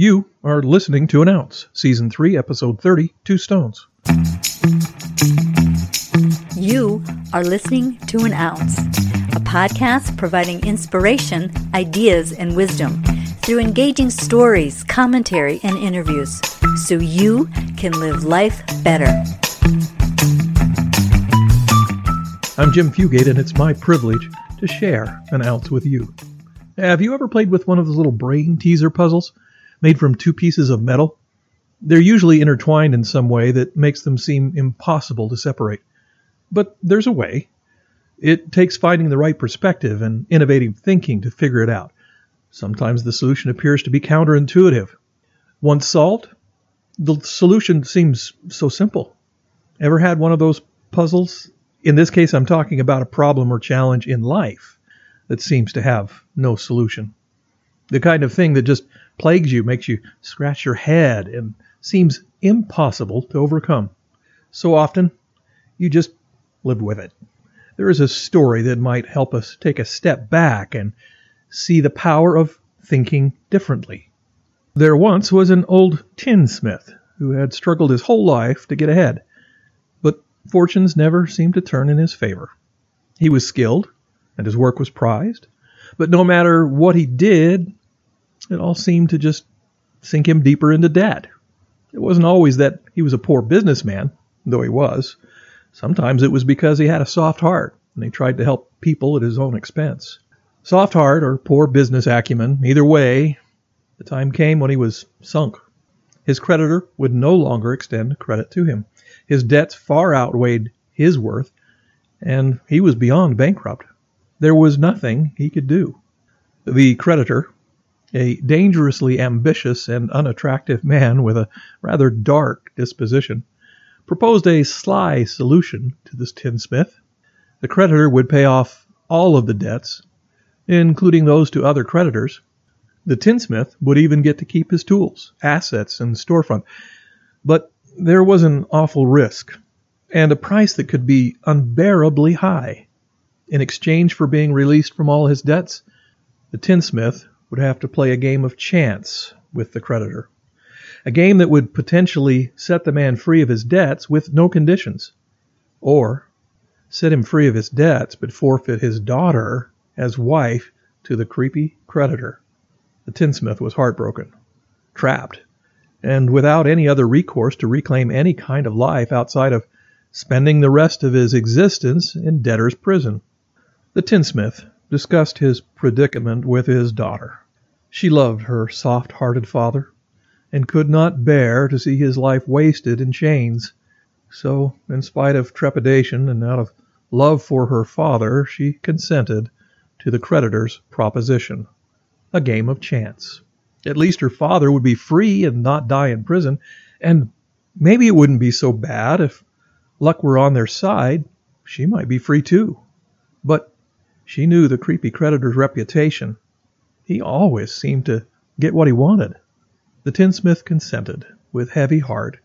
You are listening to An Ounce, Season 3, Episode 30, Two Stones. You are listening to An Ounce, a podcast providing inspiration, ideas, and wisdom through engaging stories, commentary, and interviews so you can live life better. I'm Jim Fugate, and it's my privilege to share an ounce with you. Have you ever played with one of those little brain teaser puzzles made from two pieces of metal? They're usually intertwined in some way that makes them seem impossible to separate. But there's a way. It takes finding the right perspective and innovative thinking to figure it out. Sometimes the solution appears to be counterintuitive. Once solved, the solution seems so simple. Ever had one of those puzzles? In this case, I'm talking about a problem or challenge in life that seems to have no solution. The kind of thing that just plagues you, makes you scratch your head, and seems impossible to overcome. So often, you just live with it. There is a story that might help us take a step back and see the power of thinking differently. There once was an old tinsmith who had struggled his whole life to get ahead, but fortunes never seemed to turn in his favor. He was skilled, and his work was prized, but no matter what he did, it all seemed to just sink him deeper into debt. It wasn't always that he was a poor businessman, though he was. Sometimes it was because he had a soft heart and he tried to help people at his own expense. Soft heart or poor business acumen, either way, the time came when he was sunk. His creditor would no longer extend credit to him. His debts far outweighed his worth, and he was beyond bankrupt. There was nothing he could do. The creditor, a dangerously ambitious and unattractive man with a rather dark disposition, proposed a sly solution to this tinsmith. The creditor would pay off all of the debts including those to other creditors. The tinsmith would even get to keep his tools, assets, and storefront. But there was an awful risk, and a price that could be unbearably high. In exchange for being released from all his debts, the tinsmith would have to play a game of chance with the creditor. A game that would potentially set the man free of his debts with no conditions. Or set him free of his debts but forfeit his daughter as wife to the creepy creditor. The tinsmith was heartbroken, trapped, and without any other recourse to reclaim any kind of life outside of spending the rest of his existence in debtor's prison. The tinsmith discussed his predicament with his daughter. She loved her soft hearted father, and could not bear to see his life wasted in chains. So, in spite of trepidation and out of love for her father, she consented to the creditor's proposition. A game of chance. At least her father would be free and not die in prison, and maybe it wouldn't be so bad if luck were on their side. She might be free too. But she knew the creepy creditor's reputation. He always seemed to get what he wanted. The tinsmith consented, with heavy heart,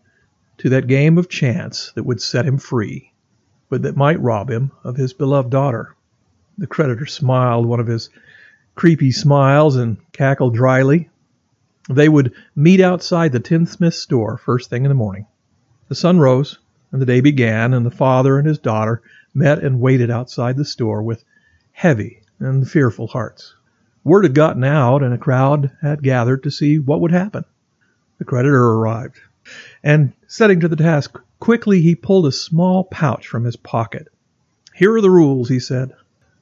to that game of chance that would set him free, but that might rob him of his beloved daughter. The creditor smiled one of his creepy smiles and cackled dryly. They would meet outside the tinsmith's store first thing in the morning. The sun rose, and the day began, and the father and his daughter met and waited outside the store with heavy and fearful hearts. Word had gotten out, and a crowd had gathered to see what would happen. The creditor arrived, and setting to the task, quickly he pulled a small pouch from his pocket. Here are the rules, he said.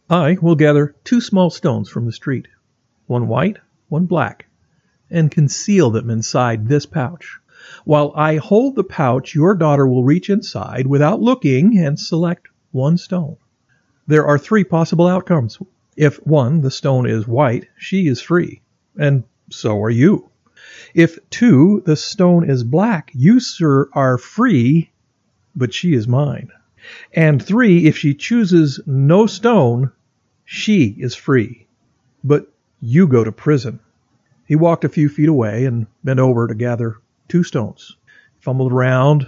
I will gather two small stones from the street, one white, one black, and conceal them inside this pouch. While I hold the pouch, your daughter will reach inside without looking and select one stone. There are three possible outcomes. If one, the stone is white, she is free, and so are you. If two, the stone is black, you, sir, are free, but she is mine. And three, if she chooses no stone, she is free, but you go to prison. He walked a few feet away and bent over to gather two stones, fumbled around,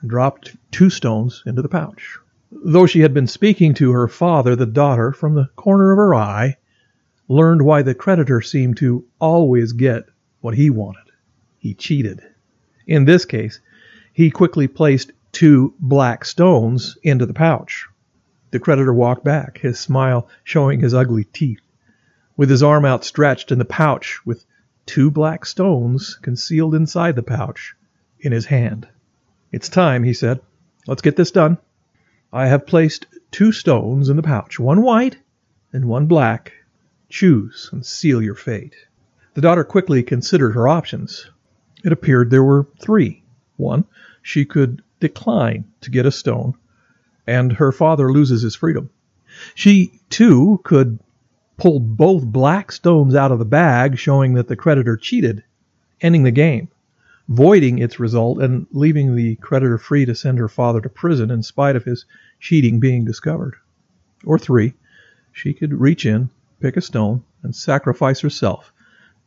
and dropped two stones into the pouch. Though she had been speaking to her father, the daughter, from the corner of her eye, learned why the creditor seemed to always get what he wanted. he cheated. In this case, he quickly placed two black stones into the pouch. The creditor walked back, his smile showing his ugly teeth. With his arm outstretched and the pouch with two black stones concealed inside the pouch in his hand. It's time, he said. Let's get this done. I have placed two stones in the pouch, one white and one black. Choose and seal your fate. The daughter quickly considered her options. It appeared there were three. One, she could decline to get a stone, and her father loses his freedom. She, too, could pull both black stones out of the bag, showing that the creditor cheated, ending the game, voiding its result, and leaving the creditor free to send her father to prison in spite of his cheating being discovered. Or three, she could reach in, pick a stone, and sacrifice herself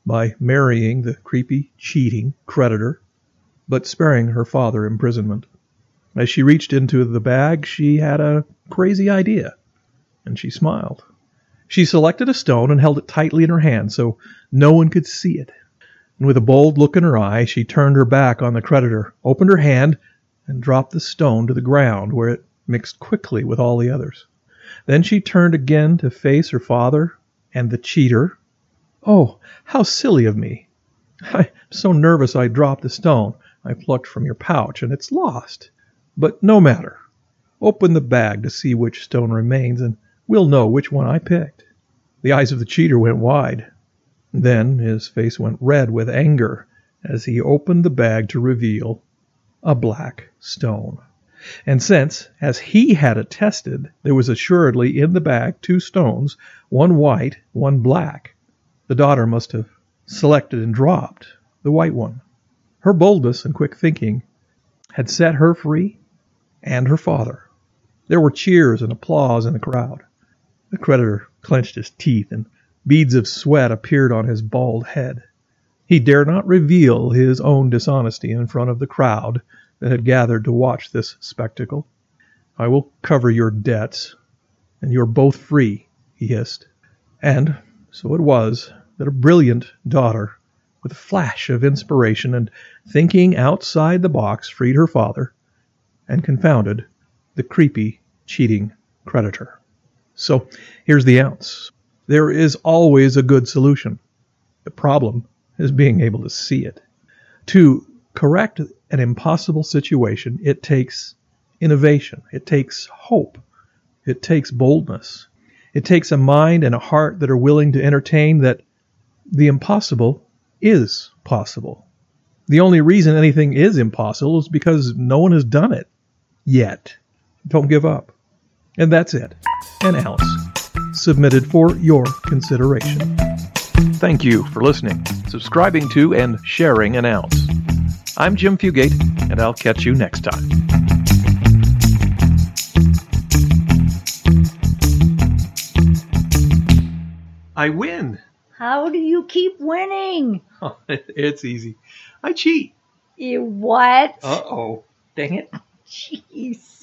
by marrying the creepy, cheating creditor, but sparing her father imprisonment. As she reached into the bag, she had a crazy idea, and she smiled. She selected a stone and held it tightly in her hand so no one could see it. And with a bold look in her eye, she turned her back on the creditor, opened her hand, and dropped the stone to the ground, where it mixed quickly with all the others. Then she turned again to face her father and the cheater. Oh, how silly of me! I'm so nervous I dropped the stone I plucked from your pouch, and it's lost. But no matter. Open the bag to see which stone remains, and we'll know which one I picked. The eyes of the cheater went wide. Then his face went red with anger as he opened the bag to reveal a black stone. And since, as he had attested, there was assuredly in the bag two stones, one white, one black, the daughter must have selected and dropped the white one. Her boldness and quick thinking had set her free and her father. There were cheers and applause in the crowd. The creditor clenched his teeth and beads of sweat appeared on his bald head. He dared not reveal his own dishonesty in front of the crowd that had gathered to watch this spectacle. I will cover your debts, and you're both free, he hissed. And so it was that a brilliant daughter, with a flash of inspiration and thinking outside the box, freed her father and confounded the creepy, cheating creditor. So here's the ounce. There is always a good solution. The problem is being able to see it. To correct an impossible situation, it takes innovation, it takes hope, it takes boldness, it takes a mind and a heart that are willing to entertain that the impossible is possible. The only reason anything is impossible is because no one has done it yet. Don't give up. And that's it. An ounce. Submitted for your consideration. Thank you for listening, subscribing to, and sharing an ounce. I'm Jim Fugate, and I'll catch you next time. I win. How do you keep winning? it's easy. I cheat. You what? Uh oh. Dang it. Jeez.